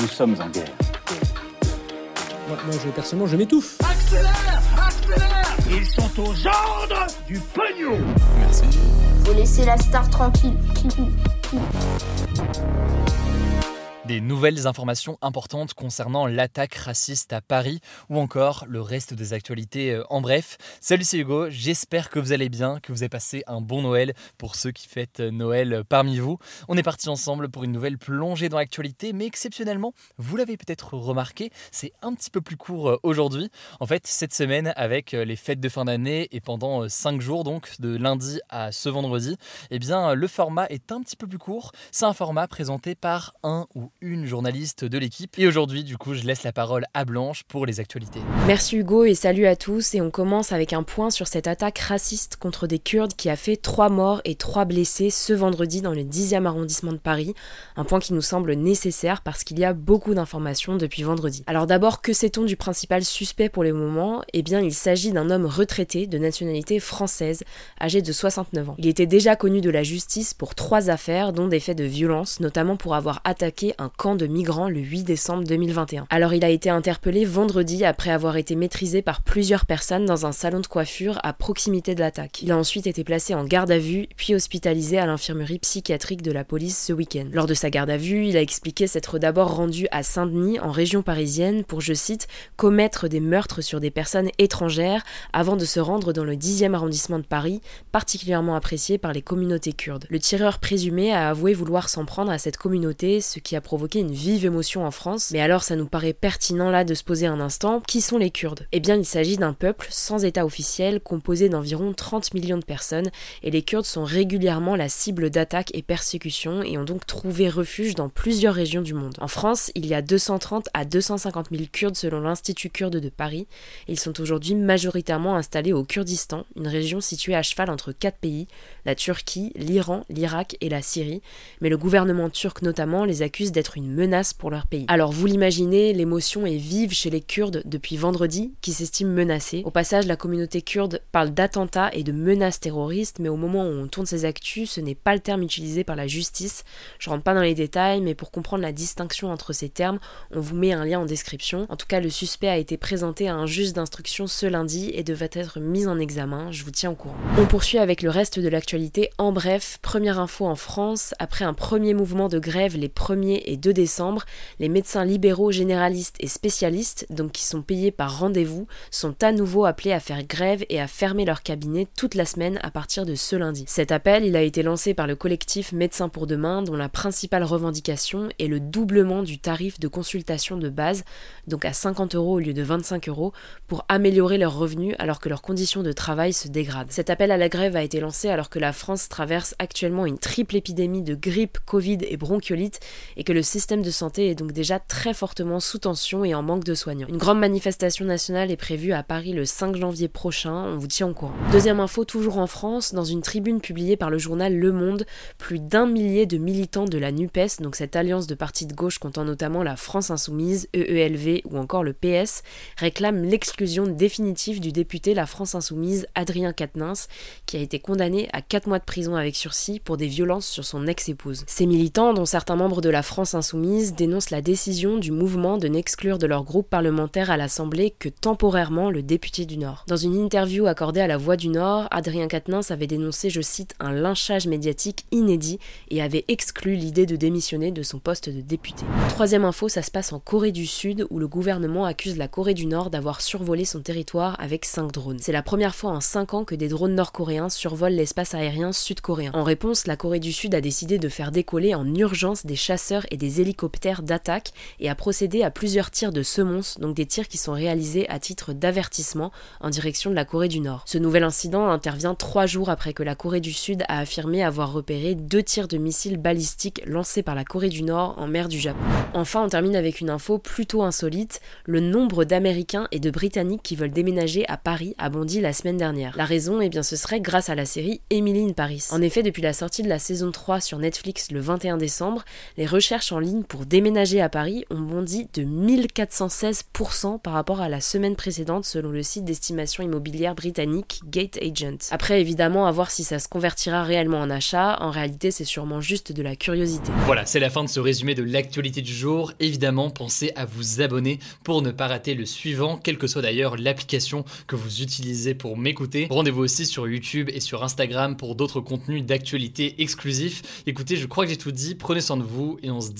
Nous sommes en guerre. Moi, moi, je, personnellement, je m'étouffe. Accélère Accélère Ils sont aux ordres du pognon Faut laisser la star tranquille. Des nouvelles informations importantes concernant l'attaque raciste à Paris ou encore le reste des actualités euh, en bref. Salut c'est Hugo, j'espère que vous allez bien, que vous avez passé un bon Noël pour ceux qui fêtent euh, Noël parmi vous. On est parti ensemble pour une nouvelle plongée dans l'actualité, mais exceptionnellement, vous l'avez peut-être remarqué, c'est un petit peu plus court euh, aujourd'hui. En fait, cette semaine, avec les fêtes de fin d'année et pendant 5 jours, donc de lundi à ce vendredi, eh bien le format est un petit peu plus court. C'est un format présenté par un ou une journaliste de l'équipe. Et aujourd'hui, du coup, je laisse la parole à Blanche pour les actualités. Merci Hugo et salut à tous. Et on commence avec un point sur cette attaque raciste contre des Kurdes qui a fait 3 morts et 3 blessés ce vendredi dans le 10e arrondissement de Paris. Un point qui nous semble nécessaire parce qu'il y a beaucoup d'informations depuis vendredi. Alors d'abord, que sait-on du principal suspect pour le moment? Eh bien, il s'agit d'un homme retraité de nationalité française, âgé de 69 ans. Il était déjà connu de la justice pour trois affaires, dont des faits de violence, notamment pour avoir attaqué un camp de migrants le 8 décembre 2021. Alors il a été interpellé vendredi après avoir été maîtrisé par plusieurs personnes dans un salon de coiffure à proximité de l'attaque. Il a ensuite été placé en garde à vue, puis hospitalisé à l'infirmerie psychiatrique de la police ce week-end. Lors de sa garde à vue, il a expliqué s'être d'abord rendu à Saint-Denis, en région parisienne, pour, je cite, commettre des meurtres sur des personnes étrangères avant de se rendre dans le 10e arrondissement de Paris, particulièrement apprécié par les communautés kurdes. Le tireur présumé a avoué vouloir s'en prendre à cette communauté, ce qui a provoqué une vive émotion en France, mais alors ça nous paraît pertinent là de se poser un instant, qui sont les Kurdes? Eh bien il s'agit d'un peuple sans état officiel composé d'environ 30 millions de personnes, et les Kurdes sont régulièrement la cible d'attaques et persécutions et ont donc trouvé refuge dans plusieurs régions du monde. En France, il y a 230 à 250 000 Kurdes selon l'Institut kurde de Paris, ils sont aujourd'hui majoritairement installés au Kurdistan, une région située à cheval entre quatre pays, la Turquie, l'Iran, l'Irak et la Syrie, mais le gouvernement turc notamment les accuse d'être une menace pour leur pays. Alors vous l'imaginez, l'émotion est vive chez les Kurdes depuis vendredi, qui s'estiment menacés. Au passage, la communauté kurde parle d'attentats et de menaces terroristes, mais au moment où on tourne ces actus, ce n'est pas le terme utilisé par la justice. Je rentre pas dans les détails, mais pour comprendre la distinction entre ces termes, on vous met un lien en description. En tout cas, le suspect a été présenté à un juge d'instruction ce lundi et devrait être mis en examen. Je vous tiens au courant. On poursuit avec le reste de l'actualité. En bref, première info en France, après un premier mouvement de grève les 1er et 2 décembre, les médecins libéraux généralistes et spécialistes, donc qui sont payés par rendez-vous, sont à nouveau appelés à faire grève et à fermer leur cabinet toute la semaine à partir de ce lundi. Cet appel, il a été lancé par le collectif Médecins pour demain, dont la principale revendication est le doublement du tarif de consultation de base, donc à 50 euros au lieu de 25 euros, pour améliorer leurs revenus alors que leurs conditions de travail se dégradent. Cet appel à la grève a été lancé alors que la France traverse actuellement une triple épidémie de grippe, Covid et bronchiolite et que le système de santé est donc déjà très fortement sous tension et en manque de soignants. Une grande manifestation nationale est prévue à Paris le 5 janvier prochain, on vous tient au courant. Deuxième info, toujours en France, dans une tribune publiée par le journal Le Monde, plus d'un millier de militants de la NUPES, donc cette alliance de partis de gauche comptant notamment la France Insoumise, EELV ou encore le PS, réclament l'exclusion définitive du député La France Insoumise Adrien Quatennens, qui a été condamné à 4 mois de prison avec sursis pour des violences sur son ex-épouse. Ces militants, dont certains membres de la France Insoumise, dénoncent la décision du mouvement de n'exclure de leur groupe parlementaire à l'Assemblée que temporairement le député du Nord. Dans une interview accordée à la Voix du Nord, Adrien Quatennens avait dénoncé, je cite, un lynchage médiatique inédit et avait exclu l'idée de démissionner de son poste de député. Troisième info, ça se passe en Corée du Sud où le gouvernement accuse la Corée du Nord d'avoir survolé son territoire avec 5 drones. C'est la première fois en 5 ans que des drones nord-coréens survolent l'espace aérien sud-coréen. En réponse, la Corée du Sud a décidé de faire décoller en urgence des chasseurs et des hélicoptères d'attaque et a procédé à plusieurs tirs de semonce, donc des tirs qui sont réalisés à titre d'avertissement en direction de la Corée du Nord. Ce nouvel incident intervient trois jours après que la Corée du Sud a affirmé avoir repéré deux tirs de missiles balistiques lancés par la Corée du Nord en mer du Japon. Enfin, on termine avec une info plutôt insolite. Le nombre d'Américains et de Britanniques qui veulent déménager à Paris a bondi la semaine dernière. La raison, eh bien, ce serait grâce à la série Emily in Paris. En effet, depuis la sortie de la saison 3 sur Netflix le 21 décembre, les recherches en ligne pour déménager à Paris ont bondi de 1416% par rapport à la semaine précédente selon le site d'estimation immobilière britannique Gate Agent. Après, évidemment, à voir si ça se convertira réellement en achat, en réalité, c'est sûrement juste de la curiosité. Voilà, c'est la fin de ce résumé de l'actualité du jour. Évidemment, pensez à vous abonner pour ne pas rater le suivant, quelle que soit d'ailleurs l'application que vous utilisez pour m'écouter. Rendez-vous aussi sur YouTube et sur Instagram pour d'autres contenus d'actualité exclusifs. Écoutez, je crois que j'ai tout dit, prenez soin de vous et on se dit